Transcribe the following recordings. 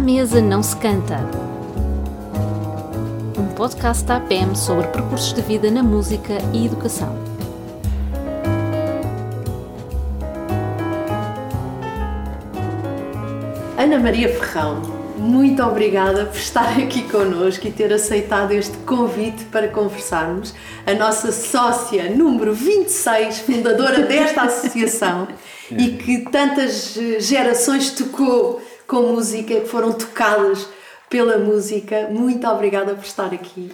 À mesa não se canta. Um podcast da APM sobre percursos de vida na música e educação. Ana Maria Ferrão, muito obrigada por estar aqui connosco e ter aceitado este convite para conversarmos. A nossa sócia número 26, fundadora desta associação e que tantas gerações tocou com música, que foram tocadas pela música. Muito obrigada por estar aqui.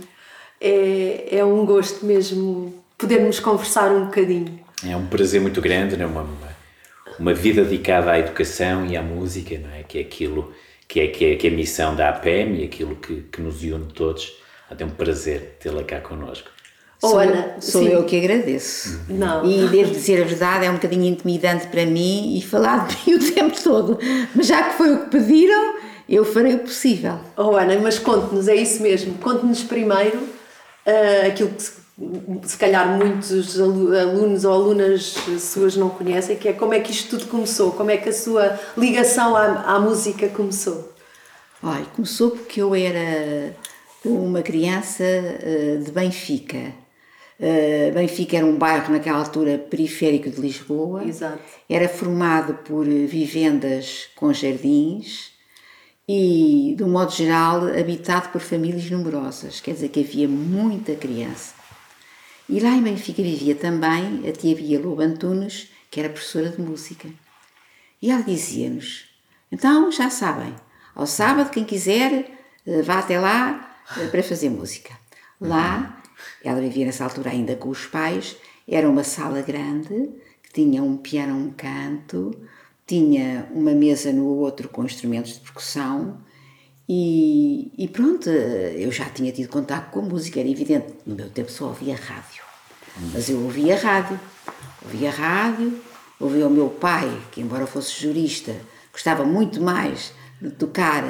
É, é um gosto mesmo podermos conversar um bocadinho. É um prazer muito grande, né? uma, uma vida dedicada à educação e à música, não é? que é aquilo que é, que é, que é a missão da APM e aquilo que, que nos une todos. Até um prazer tê-la cá connosco. Oh, sou, Ana, sou eu que agradeço. Não. E devo dizer a verdade, é um bocadinho intimidante para mim e falar de mim o tempo todo. Mas já que foi o que pediram, eu farei o possível. Oh, Ana, mas conte-nos, é isso mesmo. Conte-nos primeiro uh, aquilo que se, se calhar muitos alunos ou alunas suas não conhecem, que é como é que isto tudo começou, como é que a sua ligação à, à música começou. Olha, começou porque eu era uma criança uh, de Benfica Uh, Benfica era um bairro naquela altura periférico de Lisboa. Exato. Era formado por vivendas com jardins e, de um modo geral, habitado por famílias numerosas. Quer dizer que havia muita criança. E lá em Benfica vivia também a tia Bia Lobo Antunes, que era professora de música. E ela dizia-nos: então já sabem, ao sábado, quem quiser, eh, vá até lá eh, para fazer música. Lá ela vivia nessa altura ainda com os pais. Era uma sala grande que tinha um piano a um canto, tinha uma mesa no outro com instrumentos de percussão. E, e pronto, eu já tinha tido contato com a música, era evidente. No meu tempo só ouvia rádio. Mas eu ouvia rádio. Ouvia rádio, ouvia o meu pai, que embora fosse jurista, gostava muito mais de tocar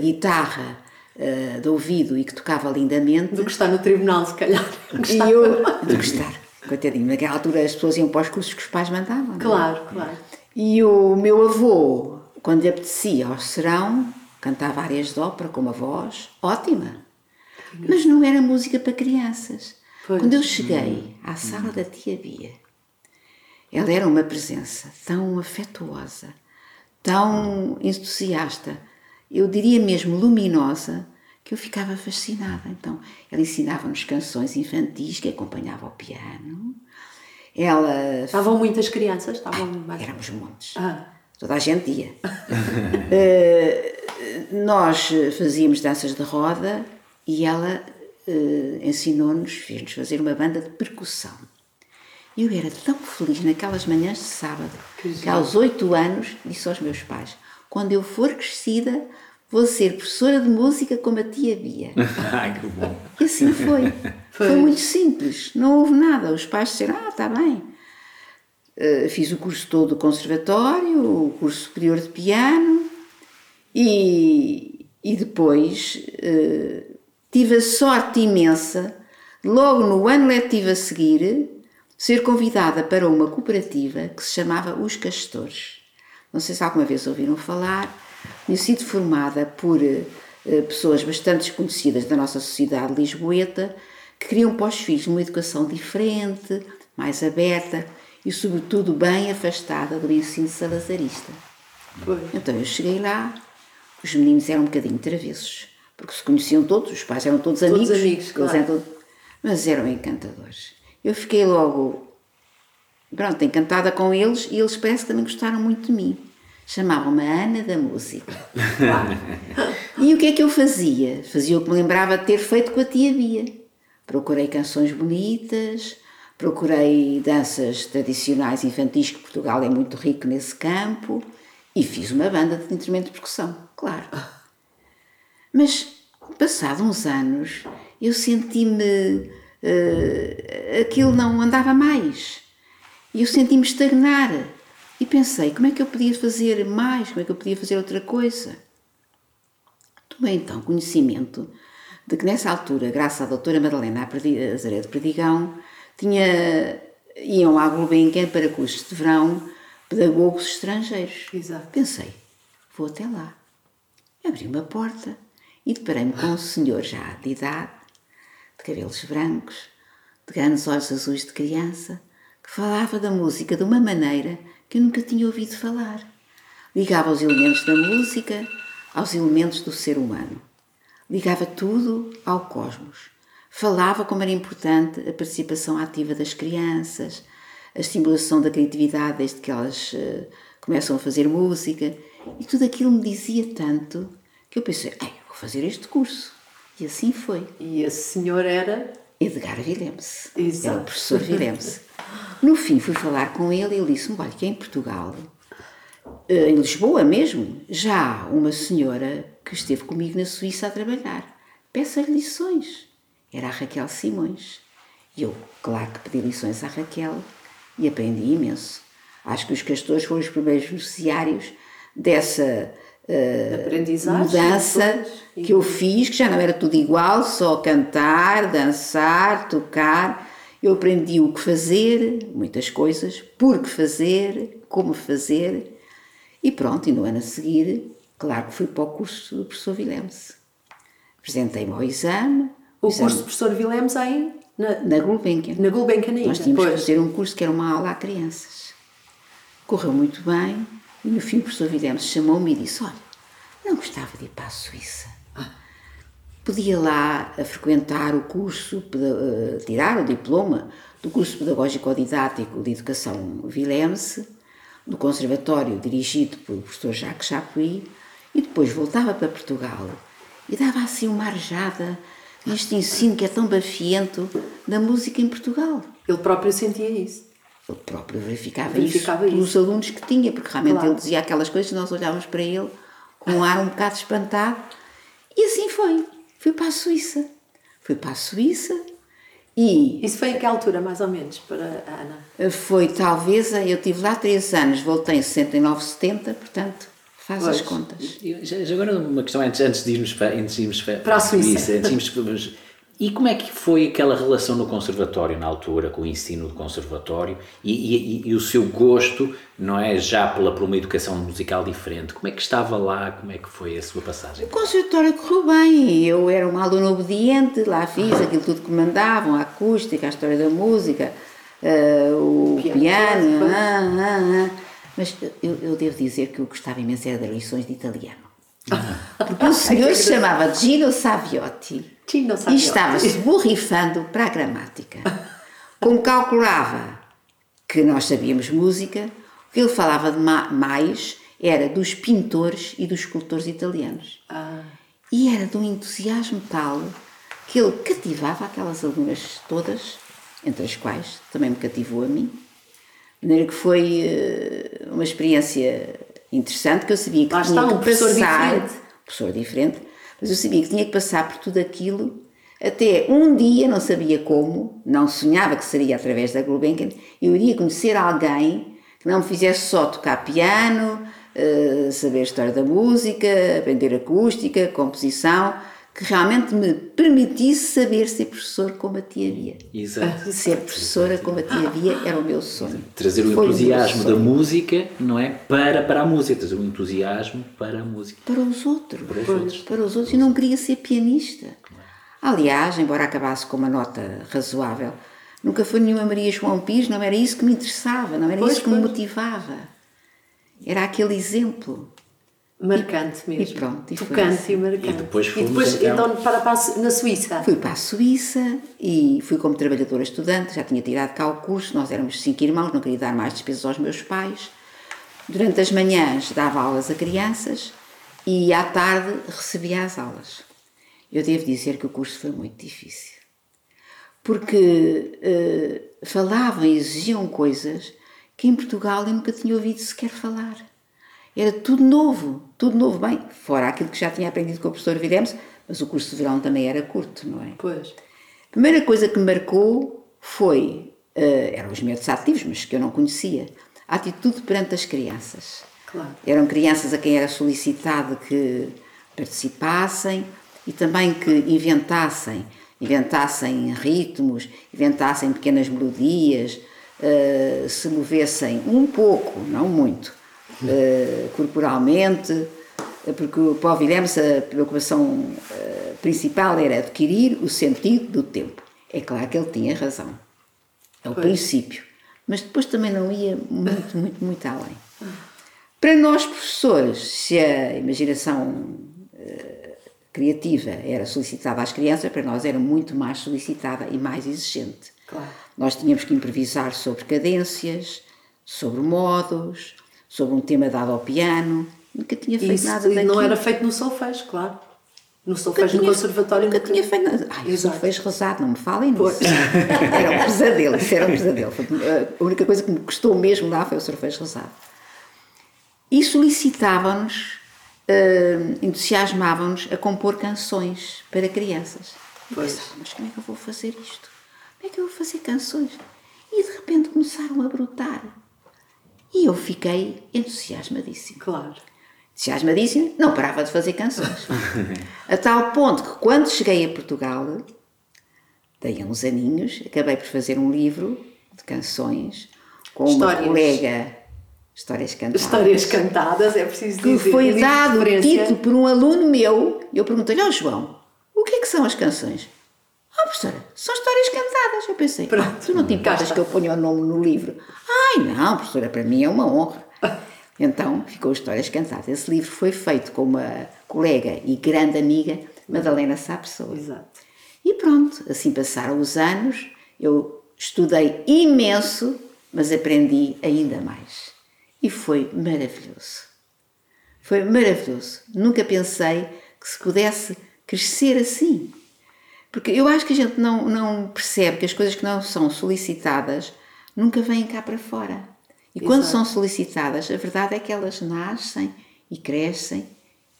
guitarra uh, de ouvido e que tocava lindamente. Do que está no tribunal, se calhar. E eu, do que estar. Coitadinho, naquela altura as pessoas iam para os cursos que os pais mandavam. Claro, é? claro. E o meu avô, quando lhe apetecia ao serão, cantava áreas de ópera com uma voz ótima. Mas não era música para crianças. Pois. Quando eu cheguei à sala da tia Bia, ela era uma presença tão afetuosa, tão entusiasta, eu diria mesmo luminosa, que eu ficava fascinada. Então, ela ensinava-nos canções infantis que acompanhava ao piano. Ela. Estavam muitas crianças? Estavam ah, Éramos muitos. Ah. Toda a gente ia. uh, nós fazíamos danças de roda e ela uh, ensinou-nos, fez-nos fazer uma banda de percussão. E eu era tão feliz naquelas manhãs de sábado que, que aos oito anos disse aos meus pais: quando eu for crescida, vou ser professora de música como a tia Bia. Ai, que bom. E assim foi. foi. Foi muito simples, não houve nada. Os pais disseram: Ah, está bem. Uh, fiz o curso todo do conservatório, o curso superior de piano e, e depois uh, tive a sorte imensa, logo no ano letivo a seguir, ser convidada para uma cooperativa que se chamava Os Castores não sei se alguma vez ouviram falar, tinha sido formada por uh, pessoas bastante desconhecidas da nossa sociedade lisboeta, que queriam para os filhos uma educação diferente, mais aberta e, sobretudo, bem afastada do ensino salazarista. Pois. Então eu cheguei lá, os meninos eram um bocadinho travessos, porque se conheciam todos, os pais eram todos, todos amigos, amigos claro. eram todos, mas eram encantadores. Eu fiquei logo pronto, encantada com eles e eles parece que também gostaram muito de mim. Chamavam-me Ana da Música. e o que é que eu fazia? Fazia o que me lembrava de ter feito com a tia Bia. Procurei canções bonitas, procurei danças tradicionais infantis, que Portugal é muito rico nesse campo, e fiz uma banda de instrumento de percussão, claro. Mas, passado uns anos, eu senti-me. Uh, aquilo não andava mais. E eu senti-me estagnar. E pensei, como é que eu podia fazer mais? Como é que eu podia fazer outra coisa? Tomei então conhecimento de que nessa altura, graças à doutora Madalena Azaré de Perdigão, tinha, iam à Gulbenkian para cursos de verão pedagogos estrangeiros. Exato. Pensei, vou até lá. Abri uma porta e deparei-me com um senhor já de idade, de cabelos brancos, de grandes olhos azuis de criança, que falava da música de uma maneira que eu nunca tinha ouvido falar. Ligava os elementos da música aos elementos do ser humano. Ligava tudo ao cosmos. Falava como era importante a participação ativa das crianças, a estimulação da criatividade desde que elas uh, começam a fazer música. E tudo aquilo me dizia tanto que eu pensei, Ei, vou fazer este curso. E assim foi. E esse senhor era? Edgar Villemse. Exato. Era o professor Villemse. No fim fui falar com ele e ele disse-me, olha, que é em Portugal, eh, em Lisboa mesmo, já há uma senhora que esteve comigo na Suíça a trabalhar. Peça-lhe lições. Era a Raquel Simões. E eu, claro que pedi lições à Raquel e aprendi imenso. Acho que os castores foram os primeiros beneficiários dessa uh, mudança que eu fiz, que já não era tudo igual, só cantar, dançar, tocar. Eu aprendi o que fazer, muitas coisas, por que fazer, como fazer. E pronto, e no ano a seguir, claro que fui para o curso do professor Vilemes. Apresentei-me ao exame. O, o exame, curso do professor Vilemes aí? Na, na Gulbenkian. Na Gulbenkian ainda. Nós tínhamos pois. que fazer um curso que era uma aula a crianças. Correu muito bem e no fim o professor Vilemes chamou-me e disse, olha, não gostava de ir para a Suíça. Podia lá a frequentar o curso, uh, tirar o diploma do curso pedagógico-didático de educação Vilemse, no conservatório dirigido pelo professor Jacques Chapuis, e depois voltava para Portugal e dava assim uma arjada neste ensino que é tão bafiento da música em Portugal. Ele próprio sentia isso. Ele próprio verificava, verificava isso, pelos alunos que tinha, porque realmente claro. ele dizia aquelas coisas e nós olhávamos para ele com um ar um bocado espantado. E assim foi. Fui para a Suíça. Fui para a Suíça e. Isso foi em que altura, mais ou menos, para a Ana? Foi talvez, eu tive lá três anos, voltei em 69, 70, portanto, faz pois. as contas. Já, já, agora uma questão antes, antes de irmos para, antes de irmos para, para a Suíça. Suíça antes de irmos, e como é que foi aquela relação no conservatório na altura, com o ensino do conservatório e, e, e, o seu gosto, não é, já pela, por uma educação musical diferente? Como é que estava lá, como é que foi a sua passagem? O conservatório correu bem, eu era uma aluna obediente, lá fiz aquilo tudo que mandavam, a acústica, a história da música, uh, o piano, piano ah, ah, ah. mas eu, eu devo dizer que eu gostava imenso era das lições de italiano. Porque o senhor se chamava Gino Saviotti e estava-se borrifando para a gramática. Como calculava que nós sabíamos música, o que ele falava de mais era dos pintores e dos escultores italianos. Ah. E era de um entusiasmo tal que ele cativava aquelas alunas todas, entre as quais também me cativou a mim. De maneira que foi eh, uma experiência interessante, que eu sabia que Lá tinha está, que um professor passar, diferente. professor diferente, mas eu sabia que tinha que passar por tudo aquilo, até um dia, não sabia como, não sonhava que seria através da Gulbenkian, eu iria conhecer alguém que não me fizesse só tocar piano, uh, saber a história da música, aprender acústica, composição, que realmente me permitisse saber ser professor como a tia Bia. Exato. Ser professora como a tia Bia era o meu sonho. Trazer o Foi entusiasmo o da música, não é? Para, para a música, trazer o entusiasmo para a música. Para os outros. Para os outros. Para os outros. E não queria ser pianista. Aliás, embora acabasse com uma nota razoável, nunca foi nenhuma Maria João Pires, não era isso que me interessava, não era pois, isso que pois. me motivava. Era aquele exemplo. Marcante mesmo. E pronto. E Tocante assim. e marcante. E depois fomos e depois, então, então para, para, na Suíça? Fui para a Suíça e fui como trabalhadora estudante, já tinha tirado cá o curso, nós éramos cinco irmãos, não queria dar mais despesas aos meus pais. Durante as manhãs dava aulas a crianças e à tarde recebia as aulas. Eu devo dizer que o curso foi muito difícil. Porque uh, falavam e exigiam coisas que em Portugal eu nunca tinha ouvido sequer falar. Era tudo novo, tudo novo. Bem, fora aquilo que já tinha aprendido com o professor Vilemes, mas o curso de verão também era curto, não é? Pois. A primeira coisa que me marcou foi, uh, eram os métodos ativos, mas que eu não conhecia, a atitude perante as crianças. Claro. Eram crianças a quem era solicitado que participassem e também que inventassem, inventassem ritmos, inventassem pequenas melodias, uh, se movessem um pouco, não muito, uh, corporalmente, porque para o Wilhelms a preocupação uh, principal era adquirir o sentido do tempo. É claro que ele tinha razão, ao pois. princípio, mas depois também não ia muito, muito, muito além. Para nós, professores, se a imaginação uh, criativa era solicitada às crianças, para nós era muito mais solicitada e mais exigente. Claro. Nós tínhamos que improvisar sobre cadências, sobre modos, sobre um tema dado ao piano. Nunca tinha feito Isso, nada daquilo. não era feito no solfejo, claro. No solfejo no conservatório nunca, nunca tinha feito nada. Ai, o solfejo rezado, não me falem nisso. era um pesadelo, isso era um pesadelo. A única coisa que me custou mesmo lá foi o solfejo rezado. E solicitavam-nos, uh, entusiasmavam-nos a compor canções para crianças. Pois. Pensava, mas como é que eu vou fazer isto? Como é que eu vou fazer canções? E de repente começaram a brotar. E eu fiquei entusiasmadíssima. Claro. Entusiasmadíssima, não parava de fazer canções. a tal ponto que quando cheguei a Portugal, daí a uns aninhos, acabei por fazer um livro de canções com Histórias. uma colega Histórias cantadas. Histórias cantadas, é preciso dizer. Que foi dado o título por um aluno meu. Eu perguntei-lhe, ó oh, João, o que é que são as canções? Ah, oh, professora, são histórias cantadas. Eu pensei, Pronto, ah, tu não te importas que eu ponha o nome no livro? Ai, não, professora, para mim é uma honra. Então, ficou Histórias Cantadas. Esse livro foi feito com uma colega e grande amiga, Madalena Sá Pessoa. Exato. E pronto, assim passaram os anos, eu estudei imenso, mas aprendi ainda mais. E foi maravilhoso. Foi maravilhoso. Nunca pensei que se pudesse crescer assim. Porque eu acho que a gente não, não percebe que as coisas que não são solicitadas nunca vêm cá para fora. E Exato. quando são solicitadas, a verdade é que elas nascem e crescem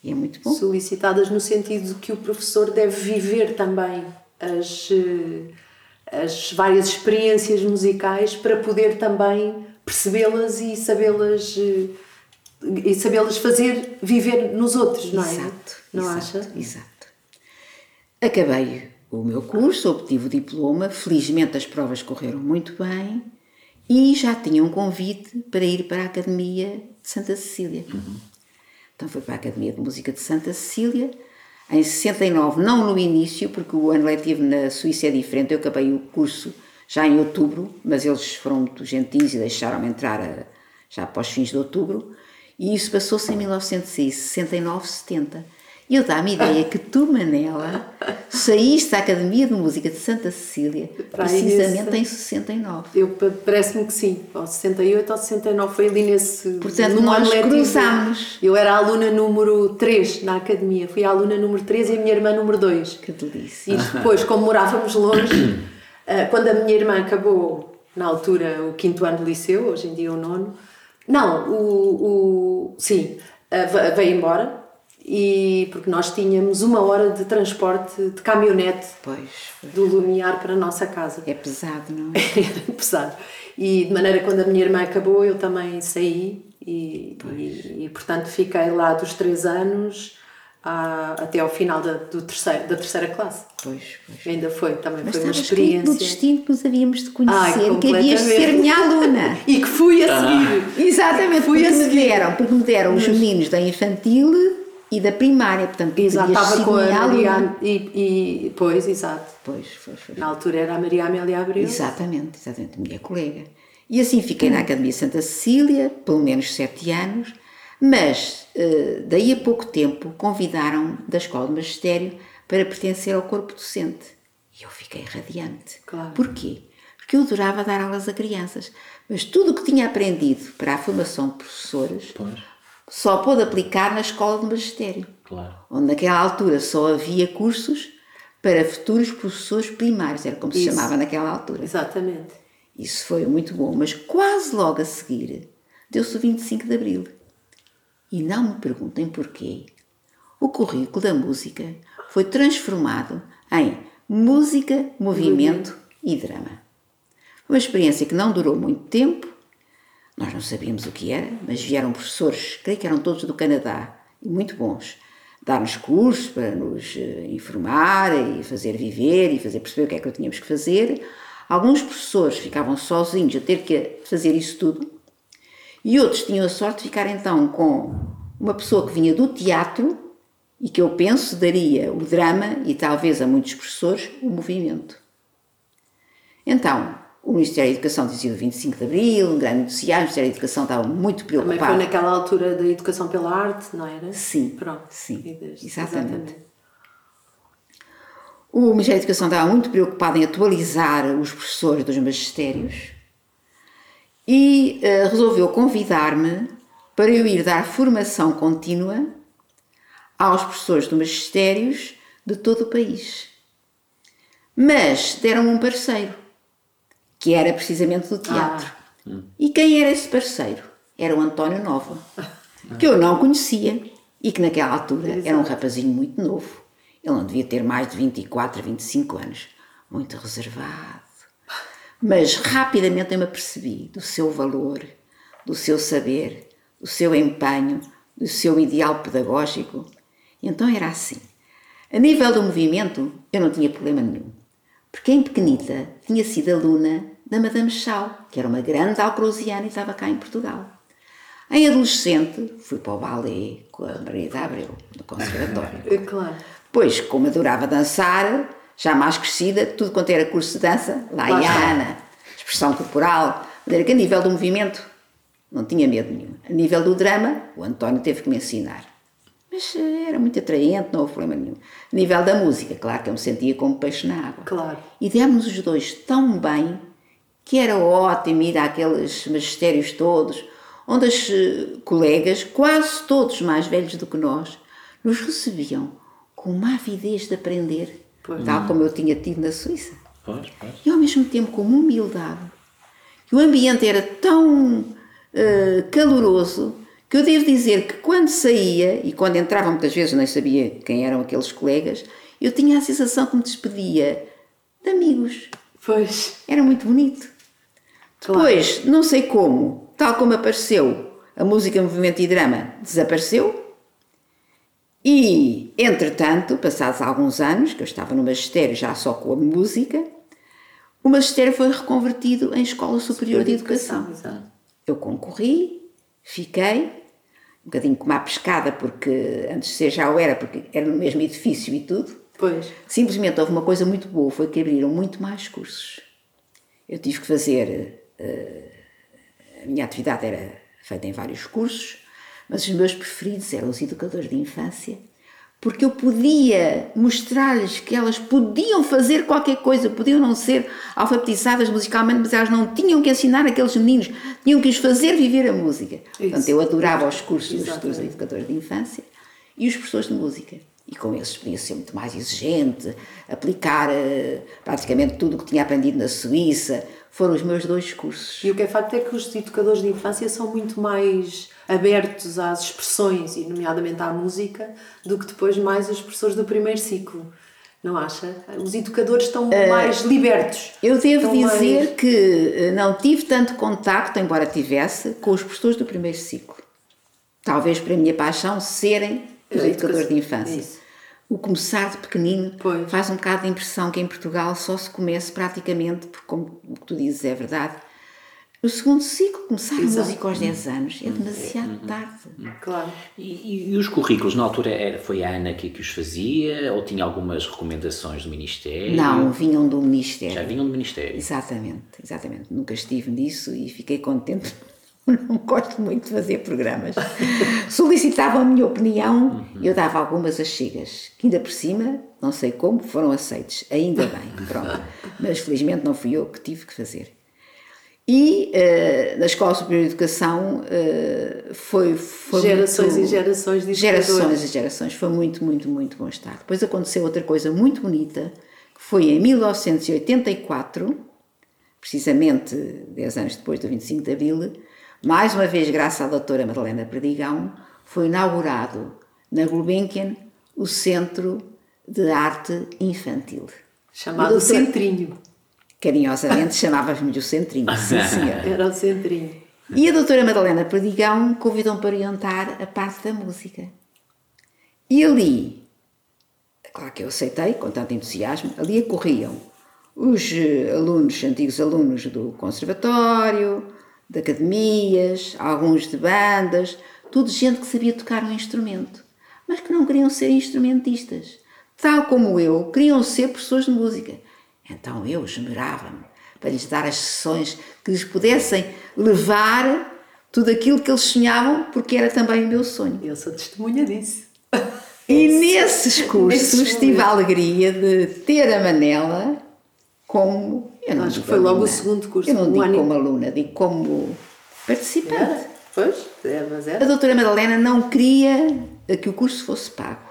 e é muito bom. Solicitadas no sentido de que o professor deve viver também as, eh, as várias experiências musicais para poder também percebê-las e sabê-las eh, e sabê-las fazer viver nos outros, não é? Exato, não exato, acha? Exato. Acabei o meu curso, obtive o diploma, felizmente as provas correram muito bem e já tinha um convite para ir para a Academia de Santa Cecília. Uhum. Então fui para a Academia de Música de Santa Cecília, em 69, não no início, porque o ano letivo na Suíça é diferente, eu acabei o curso já em outubro, mas eles foram muito gentis e deixaram-me entrar a, já após fins de outubro, e isso passou-se em 1969, 70. E eu dá-me ideia que tu, Manela, saíste da Academia de Música de Santa Cecília precisamente nesse... em 69. Eu, parece-me que sim, ou 68 ou 69, foi ali nesse. Portanto, nós cruzámos. Eu era a aluna número 3 na Academia, fui a aluna número 3 e a minha irmã número 2. Que delícia. E depois, como morávamos longe, eh, quando a minha irmã acabou, na altura, o quinto ano de liceu, hoje em dia o nono, não, o, o sim, eh, veio embora e porque nós tínhamos uma hora de transporte de caminhonete pois, pois. do Lumiar para a nossa casa. É pesado, não é? Era pesado. E de maneira quando a minha irmã acabou, eu também saí e, e, e, portanto fiquei lá dos três anos à, até ao final da, do terceiro, da terceira classe. Pois, pois. Ainda foi, também Mas foi uma experiência. no destino que nos havíamos de conhecer, Ai, que havias de ser minha aluna. e que fui a seguir. Ah. Exatamente, fui porque a seguir. me deram, porque me deram os meninos da infantil e da primária, portanto, exato, estava com a Maria e, e, pois, exato. Pois. Na altura era a Maria Amélia Abreu. Exatamente, exatamente, minha colega. E assim fiquei hum. na Academia Santa Cecília, pelo menos sete anos, mas eh, daí a pouco tempo convidaram da Escola de Magistério para pertencer ao corpo docente. E eu fiquei radiante. Claro. Porquê? Porque eu adorava dar aulas a crianças, mas tudo o que tinha aprendido para a formação de professores pois. Só pôde aplicar na Escola de Magistério. Claro. Onde naquela altura só havia cursos para futuros professores primários, era como se Isso. chamava naquela altura. Exatamente. Isso foi muito bom, mas quase logo a seguir deu-se o 25 de Abril. E não me perguntem porquê. O currículo da música foi transformado em música, movimento e drama. Uma experiência que não durou muito tempo. Nós não sabíamos o que era, mas vieram professores, creio que eram todos do Canadá, e muito bons, dar-nos cursos para nos eh, informar e fazer viver e fazer perceber o que é que tínhamos que fazer. Alguns professores ficavam sozinhos a ter que fazer isso tudo, e outros tinham a sorte de ficar então com uma pessoa que vinha do teatro e que eu penso daria o drama e talvez a muitos professores o movimento. Então, o Ministério da Educação dizia o 25 de Abril, um grande entusiasmo, o Ministério da Educação estava muito preocupado. Também foi naquela altura da educação pela arte, não era? Sim, Pronto. sim, exatamente. exatamente. O Ministério da Educação estava muito preocupado em atualizar os professores dos magistérios e eh, resolveu convidar-me para eu ir dar formação contínua aos professores dos magistérios de todo o país. Mas deram um parceiro, que era precisamente do teatro. E quem era esse parceiro? Era o António Nova, que eu não conhecia e que naquela altura era um rapazinho muito novo. Ele não devia ter mais de 24, 25 anos. Muito reservado. Mas rapidamente eu me apercebi do seu valor, do seu saber, do seu empenho, do seu ideal pedagógico. Então era assim. A nível do movimento, eu não tinha problema nenhum. Porque em pequenita tinha sido aluna da Madame Chau, que era uma grande alcrosiana e estava cá em Portugal. Em adolescente, fui para o ballet com a Maria da Abreu, no conservatório. É claro. Pois, como adorava dançar, já mais crescida, tudo quanto era curso de dança, laiana, expressão corporal, maneira que a nível do movimento não tinha medo nenhum. A nível do drama, o António teve que me ensinar. Mas eh, era muito atraente, não houve problema nenhum. A nível da música, claro que eu me sentia como peixe na água. Claro. E demos os dois tão bem que era ótimo ir àqueles magistérios todos, onde as eh, colegas, quase todos mais velhos do que nós, nos recebiam com uma avidez de aprender, Pois. tal como eu tinha tido na Suíça. Pois, pois. E ao mesmo tempo com uma humildade. E o ambiente era tão eh, caloroso que eu devo dizer que quando saía, e quando entrava muitas vezes eu nem sabia quem eram aqueles colegas, eu tinha a sensação que me despedia de amigos. Pois. Era muito bonito. Claro. Depois, não sei como, tal como apareceu a música, movimento e drama, desapareceu. E, entretanto, passados alguns anos, que eu estava no magistério já só com a música, o magistério foi reconvertido em Escola Superior de Educação. Exato. Eu concorri, fiquei, um bocadinho como a pescada, porque antes de ser já o era, porque era no mesmo edifício e tudo. Pois. Simplesmente houve uma coisa muito boa, foi que abriram muito mais cursos. Eu tive que fazer, a minha atividade era feita em vários cursos, mas os meus preferidos eram os educadores de infância, porque eu podia mostrar-lhes que elas podiam fazer qualquer coisa, podiam não ser alfabetizadas musicalmente, mas elas não tinham que ensinar aqueles meninos, tinham que os fazer viver a música. Portanto, eu adorava os cursos dos, educadores de infância e os professores de música. E com esses podia ser muito mais exigente, aplicar eh, praticamente tudo o que tinha aprendido na Suíça. Foram os meus dois cursos. E o que é facto é que os educadores de infância são muito mais abertos às expressões, e nomeadamente à música, do que depois mais os professores do primeiro ciclo. Não acha? Os educadores estão mais libertos. Eu devo dizer mais- que eh, não tive tanto contacto, embora tivesse, com os professores do primeiro ciclo. Talvez para a minha paixão serem os educadores de infância. isso. O começar de pequenino Pois. faz um bocado de impressão que em Portugal só se comece praticamente, porque como o tu dizes é verdade, no segundo ciclo, começar Exato. música aos 10 anos é demasiado tarde. Claro. E, e- e os currículos, na altura, era, foi a Ana que, que os fazia ou tinha algumas recomendações do Ministério? Não, vinham do Ministério. Já vinham do Ministério. Exatamente, exatamente. Nunca estive nisso e fiquei contente. Não gosto muito de fazer programas. Solicitavam a minha opinião e eu dava algumas achegas, que ainda por cima, não sei como, foram aceites. Ainda bem, pronto. Mas felizmente não fui eu que tive que fazer. E eh, na Escola Superior de Educação eh, foi, foi Gerações muito- e gerações de Gerações e gerações. Foi muito, muito, muito bom estar. Depois aconteceu outra coisa muito bonita, que foi em 1984, precisamente 10 anos depois do 25 de Abril, mais uma vez, graças à doutora Madalena Perdigão, foi inaugurado na Gulbenkian o Centro de Arte Infantil. Chamado doutora- Centrinho. Carinhosamente chamávamos-lhe o Centrinho, sim senhora. Era o Centrinho. E a doutora Madalena Perdigão convidou-me para orientar a parte da música. E ali, claro que eu aceitei com tanto entusiasmo, ali ocorriam os eh, alunos, antigos alunos do conservatório, de academias, alguns de bandas, tudo gente que sabia tocar um instrumento, mas que não queriam ser instrumentistas. Tal como eu, queriam ser professores de música. Então eu esmerava-me para lhes dar as sessões que lhes pudessem levar tudo aquilo que eles sonhavam, porque era também o meu sonho. Eu sou testemunha disso. E nesses cursos tive a alegria de ter a Manela como. Eu não Acho que foi logo aluna, o segundo curso, Eu não digo ano como aluna, digo como participante. Era? Pois, é, mas A era. doutora Madalena não queria que o curso fosse pago.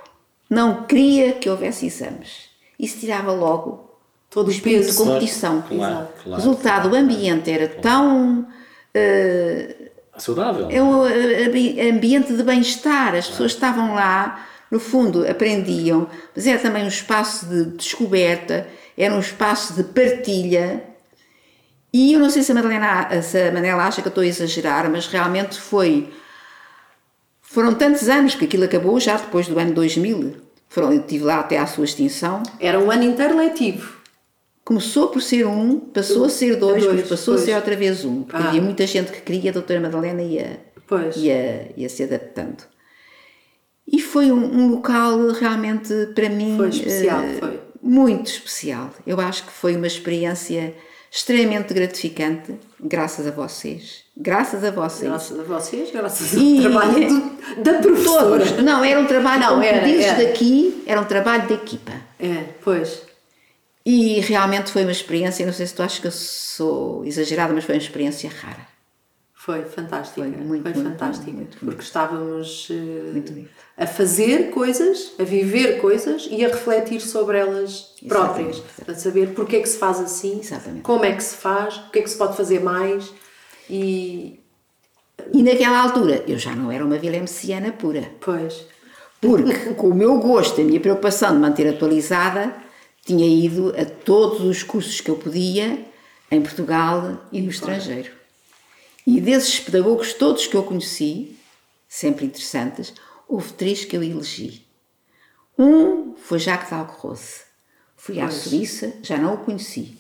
Não queria que houvesse exames. Isso tirava logo Todo o espírito de competição. Claro, claro. Resultado, o ambiente era tão. eh, Saudável. é um eh, ambi- ambiente de bem-estar. As pessoas estavam lá, no fundo, aprendiam, mas era também um espaço de descoberta, era um espaço de partilha. E eu não sei se a Madalena, se a Manela acha que eu estou a exagerar, mas realmente foi. Foram tantos anos que aquilo acabou já depois do ano 2000. Foram, eu estive lá até à sua extinção. Era um ano interletivo. Começou por ser um, passou a ser dois, Dois, depois passou a ser outra vez um. Porque Ah. havia muita gente que queria, a doutora Madalena ia, Pois. ia, ia se adaptando. E foi um, um local realmente, para mim, Foi especial, eh, foi. Muito especial. Eu acho que foi uma experiência extremamente gratificante, graças a vocês. Graças a vocês. Graças a vocês, graças E- ao trabalho do- da professora. Todos. Não, era um trabalho, Não, como era, dizes era. daqui, era um trabalho de equipa. É, pois. E realmente foi uma experiência, não sei se tu achas que eu sou exagerada, mas foi uma experiência rara. Foi fantástica. Foi Foi, muito, muito, fantástica. muito, muito. porque estávamos bonito. a fazer coisas, a viver coisas e a refletir sobre elas próprias. Exatamente. A saber porque é que se faz assim, Exatamente. como é que se faz, o que é que se pode fazer mais. E, E naquela altura eu já não era uma vilemciana pura, pois, porque com o meu gosto, a minha preocupação de manter atualizada, tinha ido a todos os cursos que eu podia em Portugal e no estrangeiro. E desses pedagogos todos que eu conheci, sempre interessantes, houve três que eu elegi. Um foi Jacques Dalcroze. Fui à Pois. Suíça, já não o conheci.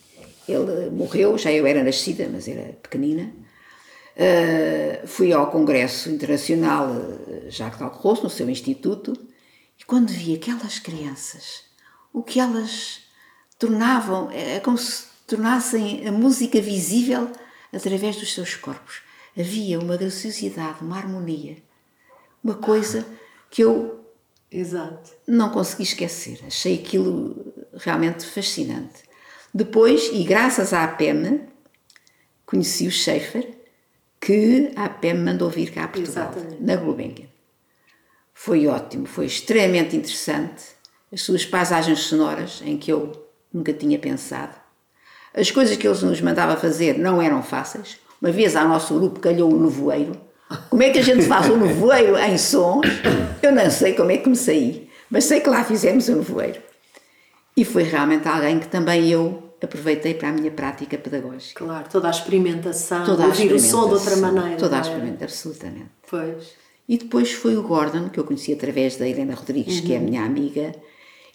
Ele morreu, já eu era nascida, mas era pequenina. Uh, fui ao Congresso Internacional uh, Jacques Dalcroze, no seu instituto, e quando vi aquelas crianças, o que elas tornavam, é como se tornassem a música visível através dos seus corpos. Havia uma graciosidade, uma harmonia, uma coisa que eu exato. não consegui esquecer. Achei aquilo realmente fascinante. Depois, e graças à APEM, conheci o Schaefer, que a APEM mandou vir cá a Portugal, Exatamente. na Gulbenkian. Foi ótimo, foi extremamente interessante. As suas paisagens sonoras, em que eu nunca tinha pensado. As coisas que eles nos mandavam fazer não eram fáceis. Uma vez ao nosso grupo calhou um nevoeiro. Como é que a gente faz um nevoeiro em sons? Eu não sei como é que me saí, mas sei que lá fizemos um nevoeiro. E foi realmente alguém que também eu aproveitei para a minha prática pedagógica. Claro, toda a experimentação, Toda a ouvir o som de outra experimentação, maneira. Toda a é? experimentação, absolutamente. Pois, E depois foi o Gordon, que eu conheci através da Helena Rodrigues, que é a Uhum. minha amiga,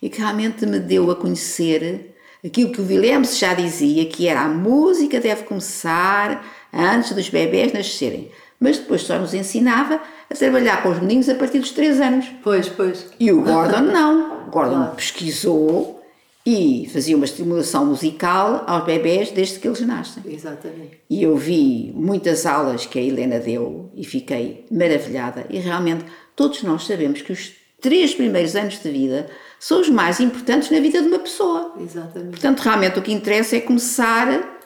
e que realmente me deu a conhecer aquilo que o Wilhelm já dizia, que era a música deve começar antes dos bebés nascerem. Mas depois só nos ensinava a trabalhar com os meninos a partir dos 3 anos. pois, pois. E o Gordon não. O Gordon Claro. pesquisou e fazia uma estimulação musical aos bebés desde que eles nascem. Exatamente. E eu vi muitas aulas que a Helena deu e fiquei maravilhada. E realmente todos nós sabemos que os três primeiros anos de vida são os mais importantes na vida de uma pessoa. Exatamente. Portanto, realmente o que interessa é começar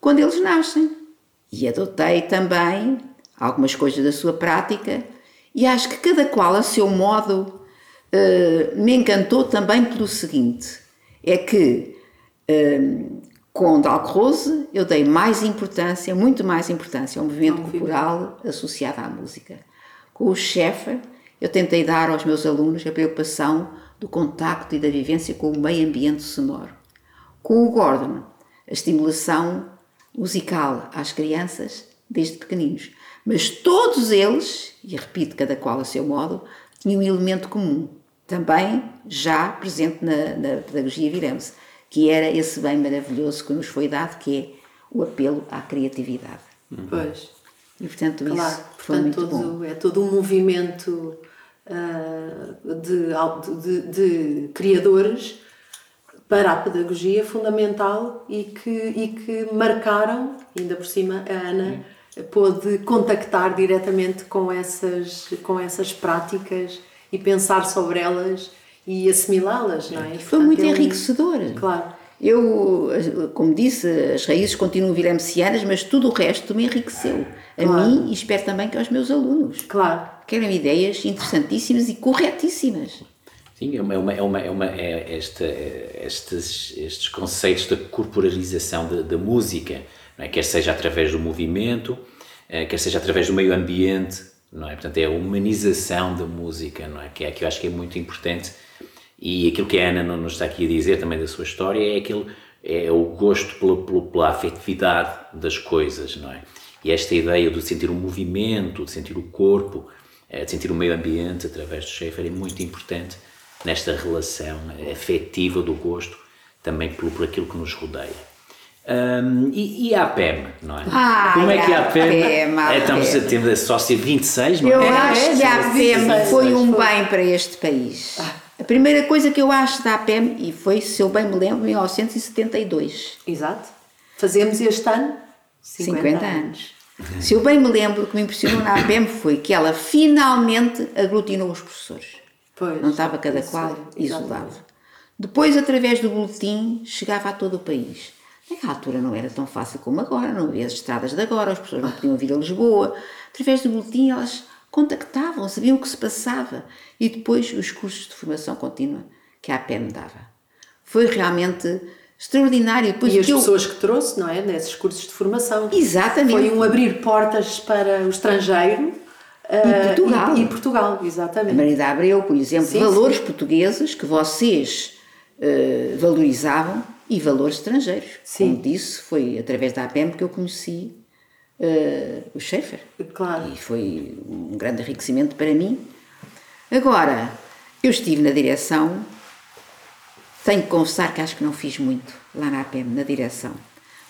quando eles nascem. E adotei também algumas coisas da sua prática e acho que cada qual a seu modo eh, me encantou também pelo seguinte: é que eh, com Dalcroze eu dei mais importância, muito mais importância ao movimento movimento. corporal associado à música. Com o Schaeffer eu tentei dar aos meus alunos a preocupação do contacto e da vivência com o meio ambiente sonoro. Com o Gordon, a estimulação musical às crianças desde pequeninos. Mas todos eles, e repito, cada qual a seu modo, tinham um elemento comum, também já presente na, na pedagogia Viremse, que era esse bem maravilhoso que nos foi dado, que é o apelo à criatividade. Pois. E portanto Claro, isso foi portanto, muito bom. todo, é todo um movimento ah, de, de, de criadores para a pedagogia fundamental e que, e que marcaram, ainda por cima, a Ana pôde contactar diretamente com essas, com essas práticas e pensar sobre elas e assimilá-las, não é? E, Foi portanto, muito é um- enriquecedor. Claro. Eu, como disse, as raízes continuam vilemcianas, mas tudo o resto me enriqueceu. A Claro. mim e espero também que aos meus alunos. Claro. Que eram ideias interessantíssimas e corretíssimas. Sim, é uma, é uma, é uma, é uma é esta, estes, estes conceitos da corporalização da, música, não é? quer seja através do movimento, eh, quer seja através do meio ambiente, não é? Portanto, é a humanização da música, não é? Que é que eu acho que é muito importante. E aquilo que a Ana não nos está aqui a dizer também da sua história é aquele é o gosto pela, pela, pela afetividade das coisas, não é? E esta ideia de sentir o movimento, de sentir o corpo, eh, de sentir o meio ambiente através do Schaefer é muito importante nesta relação afetiva do gosto também pelo, por aquilo que nos rodeia. Hum, e, e a APEM, não é? Ai, Como é que a APEM, APEM, a é, estamos a APEM. ter a sócia 26, não Eu é? acho é, que a APEM foi um bem para este país. A primeira coisa que eu acho da APEM, e foi, se eu bem me lembro, em 1972. Exato. Fazemos este ano 50, 50 anos. Se eu bem me lembro, o que me impressionou na APEM foi que ela finalmente aglutinou os professores. Pois, Não estava cada qual isolado. Depois, através do boletim, chegava a todo o país. Naquela altura não era tão fácil como agora, não havia as estradas de agora, as pessoas não podiam vir a Lisboa. Através do boletim, elas contactavam, sabiam o que se passava. E depois, os cursos de formação contínua que a APEM dava. Foi realmente extraordinário. Depois, E as eu- pessoas que trouxe, não é? Nesses cursos de formação. Exatamente. Foi um abrir portas para o estrangeiro. ah, Portugal. E, e Portugal, A exatamente. Marida Abreu, por exemplo, Sim, valores portugueses que vocês eh, valorizavam e valores estrangeiros. Sim. Como disse, foi através da APEM que eu conheci eh, o Schaefer. Claro. E foi um grande enriquecimento para mim. Agora, eu estive na direção, tenho que confessar que acho que não fiz muito lá na APEM, na direção.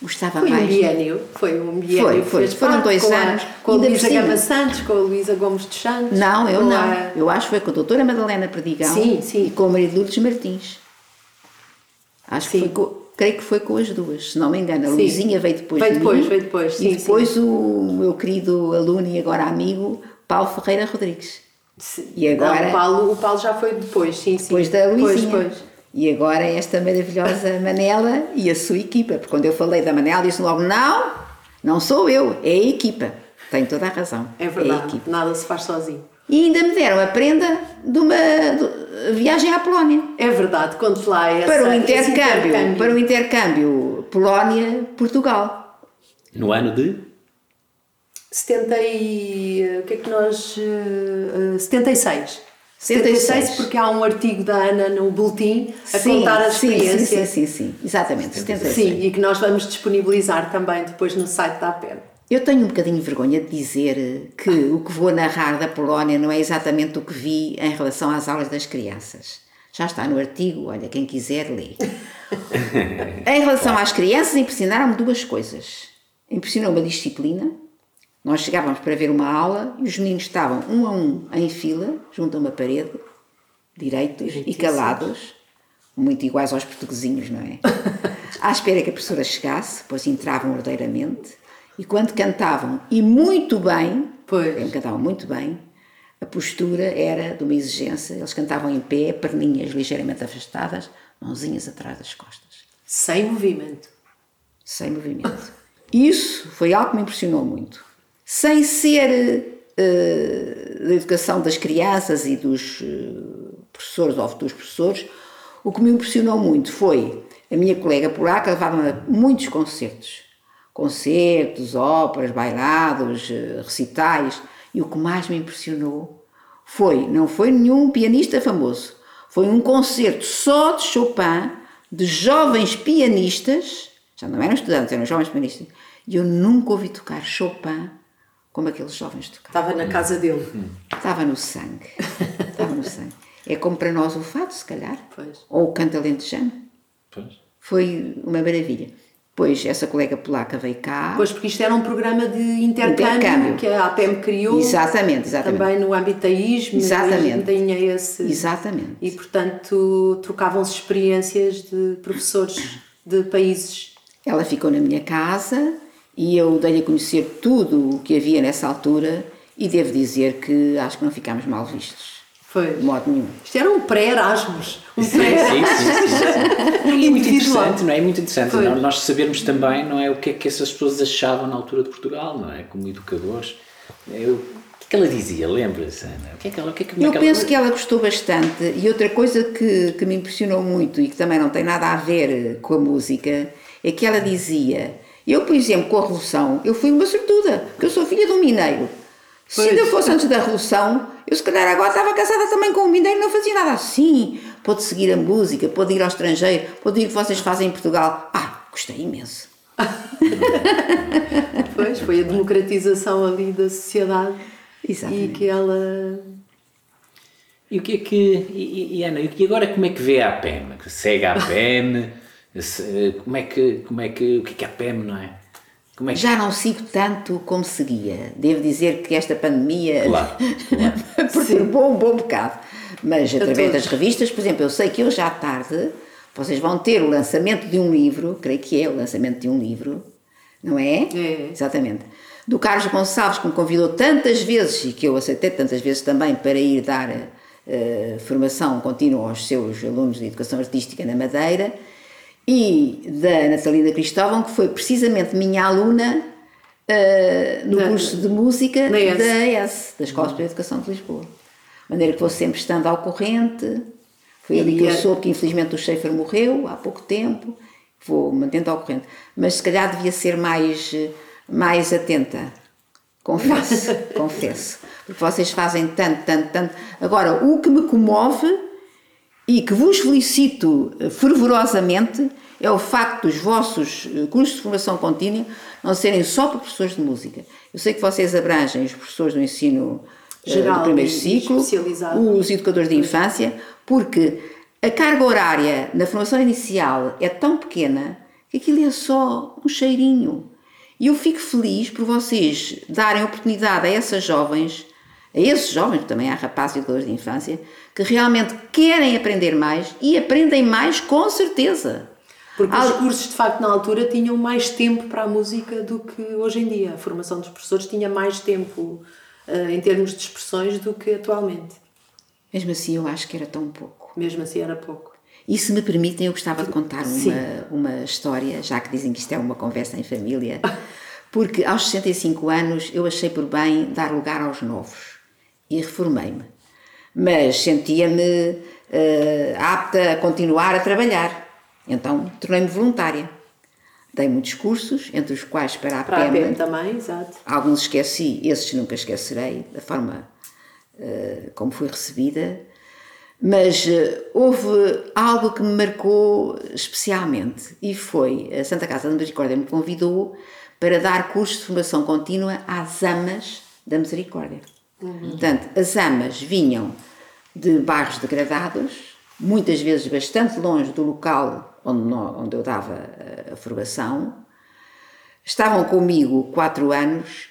Gostava Foi um mais. biénio, foi um biénio Foi, que foi. Foram dois com anos. A, com a Luísa. Gama Santos, com a Luísa Gomes dos Santos. Não, eu não. a- Eu acho que foi com a doutora Madalena Perdigão Sim, sim. e com a Maria de Lourdes Martins. Acho que Sim. foi com, creio que foi com as duas, se não me engano. A Sim. Luizinha veio depois Veio de depois, mim, veio depois, sim, E depois o meu querido aluno e agora amigo, Paulo Ferreira Rodrigues. Sim. E agora- Não, o, Paulo, o Paulo já foi depois, sim, sim. Depois da Luizinha. Pois, pois. E agora esta maravilhosa Manela e a sua equipa. Porque quando eu falei da Manela, disse logo: não, não sou eu, é a equipa. Tem toda a razão. É a verdade, equipa. nada se faz sozinho. E ainda me deram a prenda de uma viagem à Polónia. É verdade, conte lá essa, para o intercâmbio, intercâmbio. para o intercâmbio Polónia-Portugal. No ano de 70 e... o que é que nós... eh, eh, 76. 76, porque há um artigo da Ana no Boletim a contar a sim, experiência. Sim, sim, sim, sim, exatamente, 76. Sim, e que nós vamos disponibilizar também depois no site da APEN. Eu tenho um bocadinho de vergonha de dizer que o que vou narrar da Polónia não é exatamente o que vi em relação às aulas das crianças. Já está no artigo, olha, quem quiser lê. em relação às crianças, impressionaram-me duas coisas. Impressionou-me a disciplina. Nós chegávamos para ver uma aula e os meninos estavam um a um em fila, junto a uma parede, direitos e calados, muito iguais aos portuguesinhos, não é? À espera que a professora chegasse, depois entravam ordeiramente e quando cantavam, e muito bem, Pois. cantavam muito bem, a postura era de uma exigência, eles cantavam em pé, perninhas ligeiramente afastadas, mãozinhas atrás das costas, Sem movimento. sem movimento. Isso foi algo que me impressionou muito. Sem ser eh, da educação das crianças e dos eh, professores ou futuros professores, o que me impressionou muito foi a minha colega polaca levava-me a muitos concertos. Concertos, óperas, bailados, eh, recitais. E o que mais me impressionou foi, não foi nenhum pianista famoso, foi um concerto só de Chopin, de jovens pianistas, já não eram estudantes, eram jovens pianistas, e eu nunca ouvi tocar Chopin como aqueles jovens tocavam. Estava na casa dele. Estava no sangue. Estava no sangue. É como para nós o fado, se calhar. Pois. Ou o canto alentejano. Pois. Foi uma maravilha. Pois essa colega polaca veio cá. Pois, porque isto era um programa de intercâmbio, Intercâmbio. que a APM criou. Exatamente, exatamente. Também no âmbito da ISM, Exatamente. tinha esse. Exatamente. E, portanto, trocavam-se experiências de professores de países. Ela ficou na minha casa e eu dei-lhe a conhecer tudo o que havia nessa altura e devo dizer que acho que não ficámos mal vistos. Foi. De modo nenhum. Isto era um pré-Erasmus. Um Sim, pré sim, sim, sim. E é muito interessante, não é? É muito interessante Foi. nós sabermos também, não é, o que é que essas pessoas achavam na altura de Portugal, não é? Como educadores. Eu, o que é que ela dizia? Lembra-se, Ana? O que é que ela, o que é que, é Eu que penso ela... que ela gostou bastante e outra coisa que, que me impressionou muito e que também não tem nada a ver com a música é que ela dizia eu, por exemplo, com a Revolução, eu fui uma sortuda, porque eu sou filha de um mineiro. Se Pois. ainda fosse antes da Revolução, eu se calhar agora estava casada também com um mineiro e não fazia nada assim. Pode seguir a música, pode ir ao estrangeiro, pode ir o que vocês fazem em Portugal. Ah, gostei imenso. Pois, foi a democratização ali da sociedade. Exatamente. E que ela. E o que é que... E, e, Ana, e agora como é que vê a APM? Que Segue a APM? Se- como é que... Como é que... O que é que é a APM, não é? Como é que... Já não sigo tanto como seguia. Devo dizer que esta pandemia Claro, claro. perturbou um bom bocado. Mas através todos. das revistas, por exemplo, eu sei que hoje à tarde vocês vão ter o lançamento de um livro, creio que é o lançamento de um livro, não é? É. Exatamente. Do Carlos Gonçalves, que me convidou tantas vezes e que eu aceitei tantas vezes também para ir dar eh, formação contínua aos seus alunos de educação artística na Madeira, e da Natalina Cristóvão, que foi precisamente minha aluna eh, no Da- curso de música na ES. da ES, da Escola Superior de Educação de Lisboa. De maneira que vou sempre estando ao corrente. Foi ali que eu soube que infelizmente o Schaefer morreu há pouco tempo. Vou mantendo ao corrente. Mas se calhar devia ser mais, mais atenta. Confesso, confesso. Porque vocês fazem tanto, tanto, tanto. Agora, o que me comove e que vos felicito eh, fervorosamente é o facto dos vossos eh, cursos de formação contínua não serem só para professores de música. Eu sei que vocês abrangem os professores do ensino eh, Geral do primeiro ciclo, os educadores de infância, porque a carga horária na formação inicial é tão pequena que aquilo é só um cheirinho. E eu fico feliz por vocês darem oportunidade a essas jovens, a esses jovens, também há rapazes e educadores de infância, que realmente querem aprender mais e aprendem mais com certeza. Porque os cursos, de facto, na altura tinham mais tempo para a música do que hoje em dia. A formação dos professores tinha mais tempo eh, em termos de expressões do que atualmente. Mesmo assim, eu acho que era tão pouco. Mesmo assim, era pouco. E se me permitem, eu gostava de contar Sim. uma, uma história, já que dizem que isto é uma conversa em família, porque aos 65 anos eu achei por bem dar lugar aos novos e reformei-me. Mas sentia-me eh, apta a continuar a trabalhar, então tornei-me voluntária. Dei muitos cursos, entre os quais para a Para a APM também, exato. Alguns esqueci, esses nunca esquecerei, da forma eh, como fui recebida, mas eh, houve algo que me marcou especialmente e foi a Santa Casa da Misericórdia me convidou para dar cursos de formação contínua às amas da Misericórdia. Portanto, as amas vinham de bairros degradados, muitas vezes bastante longe do local onde, onde eu dava eh, a formação, estavam comigo quatro anos,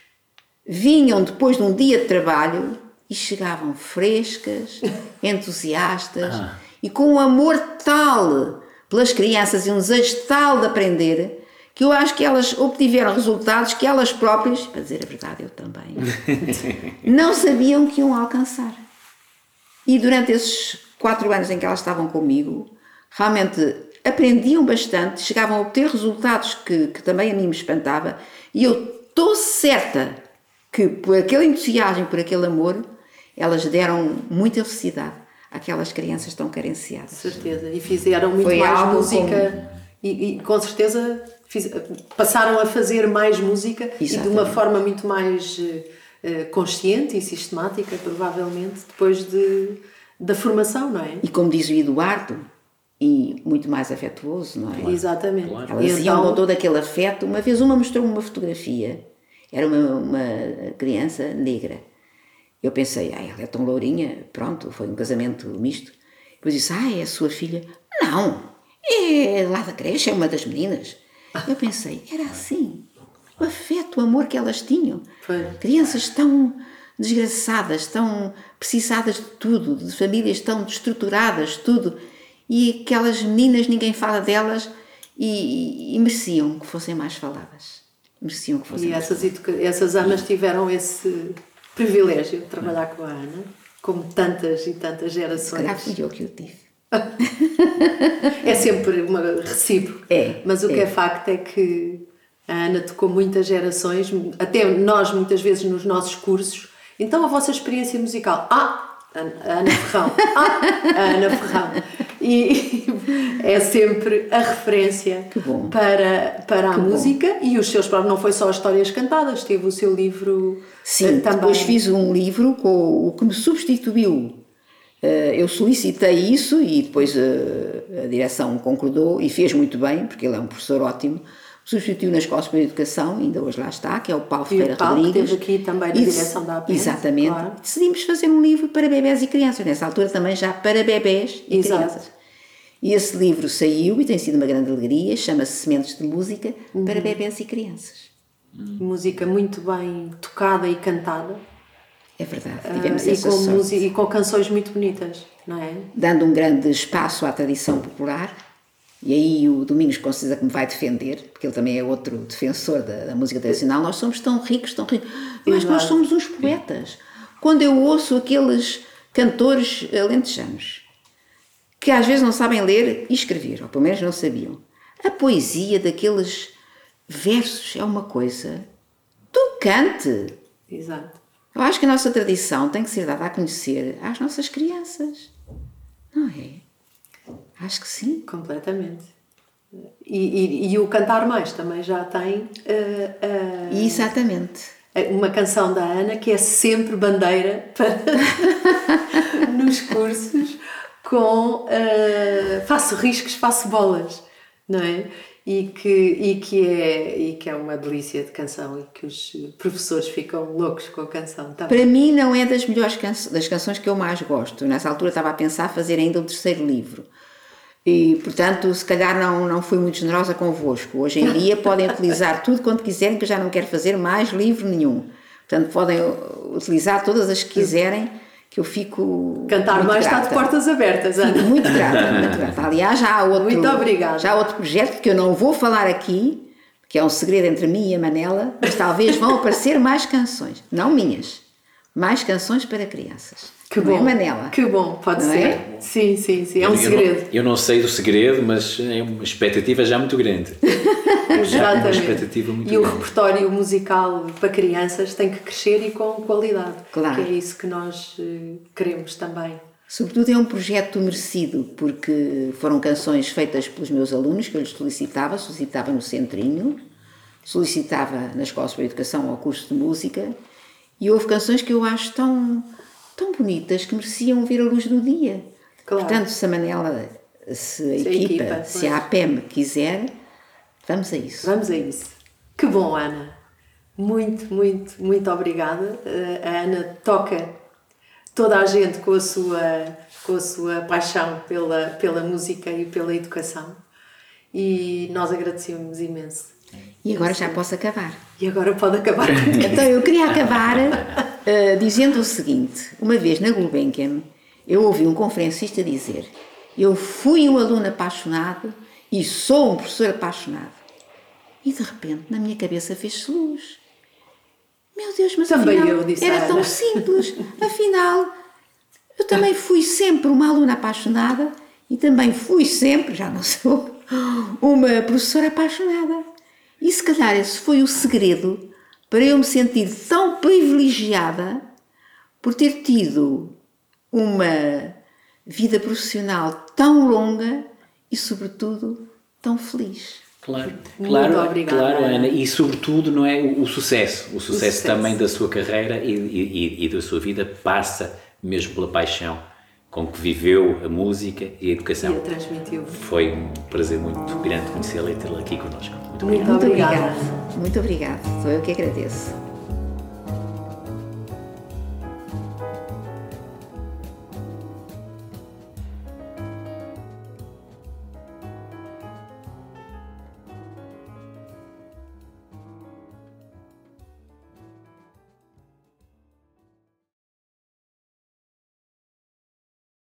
vinham depois de um dia de trabalho e chegavam frescas, entusiastas e com um amor tal pelas crianças e um desejo tal de aprender que eu acho que elas obtiveram resultados que elas próprias, para dizer a verdade, eu também, não sabiam que iam alcançar. E durante esses quatro anos em que elas estavam comigo, realmente aprendiam bastante, chegavam a obter resultados que, que também a mim me espantava, e eu estou certa que por aquele entusiasmo, por aquele amor, elas deram muita felicidade àquelas crianças tão carenciadas. certeza. E fizeram muito Foi mais música e, e com certeza fiz- passaram a fazer mais música e de uma Exatamente. forma muito mais eh, consciente e sistemática, provavelmente, depois de, da formação, não é? E como diz o Eduardo, e muito mais afetuoso, não é? Exatamente. claro. Elas E iam então, com todo aquele afeto. Uma vez uma mostrou-me uma fotografia, era uma, uma criança negra. Eu pensei, ah, ela é tão lourinha, pronto, foi um casamento misto. Depois disse, ah, é a sua filha? Não, é lá da creche, é uma das meninas. Eu pensei, era assim. O afeto, o amor que elas tinham. Foi. Crianças tão desgraçadas, tão precisadas de tudo, de famílias tão destruturadas, tudo. E aquelas meninas, ninguém fala delas e, e mereciam que fossem mais faladas. Mereciam que fossem E mais essas, essas amas tiveram esse privilégio de trabalhar com a Ana, como tantas e tantas Se calhar gerações. fui eu que o tive. É sempre uma recíproco. É, Mas o que é. é facto é que a Ana tocou muitas gerações, até nós muitas vezes nos nossos cursos. Então a vossa experiência musical. Ah! A Ana Ferrão. Ah! A Ana Ferrão. E é sempre a referência para, para a Que bom. música e os seus próprios. Não foi só histórias cantadas, teve o seu livro eh, Sim, também. depois fiz um livro com o que me substituiu. Eh, Eu solicitei isso e depois eh, a direção concordou e fez muito bem, porque ele é um professor ótimo. Substituiu na Escola Superior de Educação, ainda hoje lá está, que é o Paulo Ferreira Paulo, que Rodrigues. esteve aqui também na direção da APM, Exatamente. claro. Decidimos fazer um livro para bebés e crianças, nessa altura também já para bebés e Exato. crianças. E esse livro saiu e tem sido uma grande alegria, chama-se Sementes de Música Uhum. para bebés e crianças. Música muito bem tocada e cantada. É verdade, ah, tivemos e, essa com música, e com canções muito bonitas, não é? dando um grande espaço à tradição popular. E aí o Domingos Concisa que me vai defender, porque ele também é outro defensor da, da música tradicional. Nós somos tão ricos, tão ricos, mas nós somos uns poetas. Quando eu ouço aqueles cantores alentejanos, que às vezes não sabem ler e escrever, ou pelo menos não sabiam, a poesia daqueles versos é uma coisa tocante. Exato. Eu acho que a nossa tradição tem que ser dada a conhecer às nossas crianças. Não é? Acho que sim. Completamente. E, e- e o Cantar Mais também já tem ah, ah, Exatamente. uma canção da Ana que é sempre bandeira para nos cursos com ah, faço riscos, faço bolas, não é? E que, e, que é, e que é uma delícia de canção e que os professores ficam loucos com a canção também. Para mim não é das melhores canções, das canções que eu mais gosto. Nessa altura estava a pensar fazer ainda o terceiro livro. E, portanto, se calhar não, não fui muito generosa convosco. Hoje em dia podem utilizar tudo quanto quiserem, que eu já não quero fazer mais livro nenhum. Portanto, podem utilizar todas as que quiserem, que eu fico. Cantar muito mais está grata. de portas abertas, Ana. Fico muito grata, muito grata. Aliás, já há outro, Muito obrigada. já há outro projeto que eu não vou falar aqui, que é um segredo entre mim e a Manela, mas talvez vão aparecer mais canções, não minhas, mais canções para crianças. Que Não bom. é, Manela? Que bom, pode Não ser. é? Sim, sim, sim. É um Eu- eu não- segredo. Eu não, sei do segredo, mas é uma expectativa já muito grande. uma Exatamente. expectativa muito e o grande. repertório musical para crianças tem que crescer e com qualidade. Claro. Que é isso que nós eh, queremos também. Sobretudo é um projeto merecido, porque foram canções feitas pelos meus alunos, que eu lhes solicitava, solicitava no centrinho, solicitava na Escola Superior de Educação ao curso de música, e houve canções que eu acho tão, tão bonitas que mereciam ver a luz do dia. Claro. Portanto, se a Manela, se a Se equipa, equipa, se a APEM quiser, vamos a isso. Vamos a isso. Que bom, Ana. Muito, muito, muito obrigada. Eh, A Ana toca toda a gente com a sua, com a sua paixão pela, pela música e pela educação. E nós agradecemos imenso. E agora já posso acabar. E agora pode acabar Então eu queria acabar eh, dizendo o seguinte: uma vez na Gulbenkian eu ouvi um conferencista dizer: Eu fui um aluno apaixonado e sou um professor apaixonado. E de repente na minha cabeça fez-se luz. Meu Deus, mas Também afinal eu disse era tão simples. Afinal, eu também fui sempre uma aluna apaixonada e também fui sempre, já não sou, uma professora apaixonada. E se calhar esse foi o segredo para eu me sentir tão privilegiada por ter tido uma vida profissional tão longa e, sobretudo, tão feliz. Claro, Muito claro, obrigada, claro, Ana. Ana. E sobretudo, não é o, o sucesso. O sucesso, sucesso. também da sua carreira e, e, e da sua vida passa mesmo pela paixão com que viveu a música e a E educação. a transmitiu. Foi um prazer muito grande conhecê-la e tê-la aqui connosco. Muito Muito obrigado. obrigada. Muito obrigada. Sou eu que agradeço.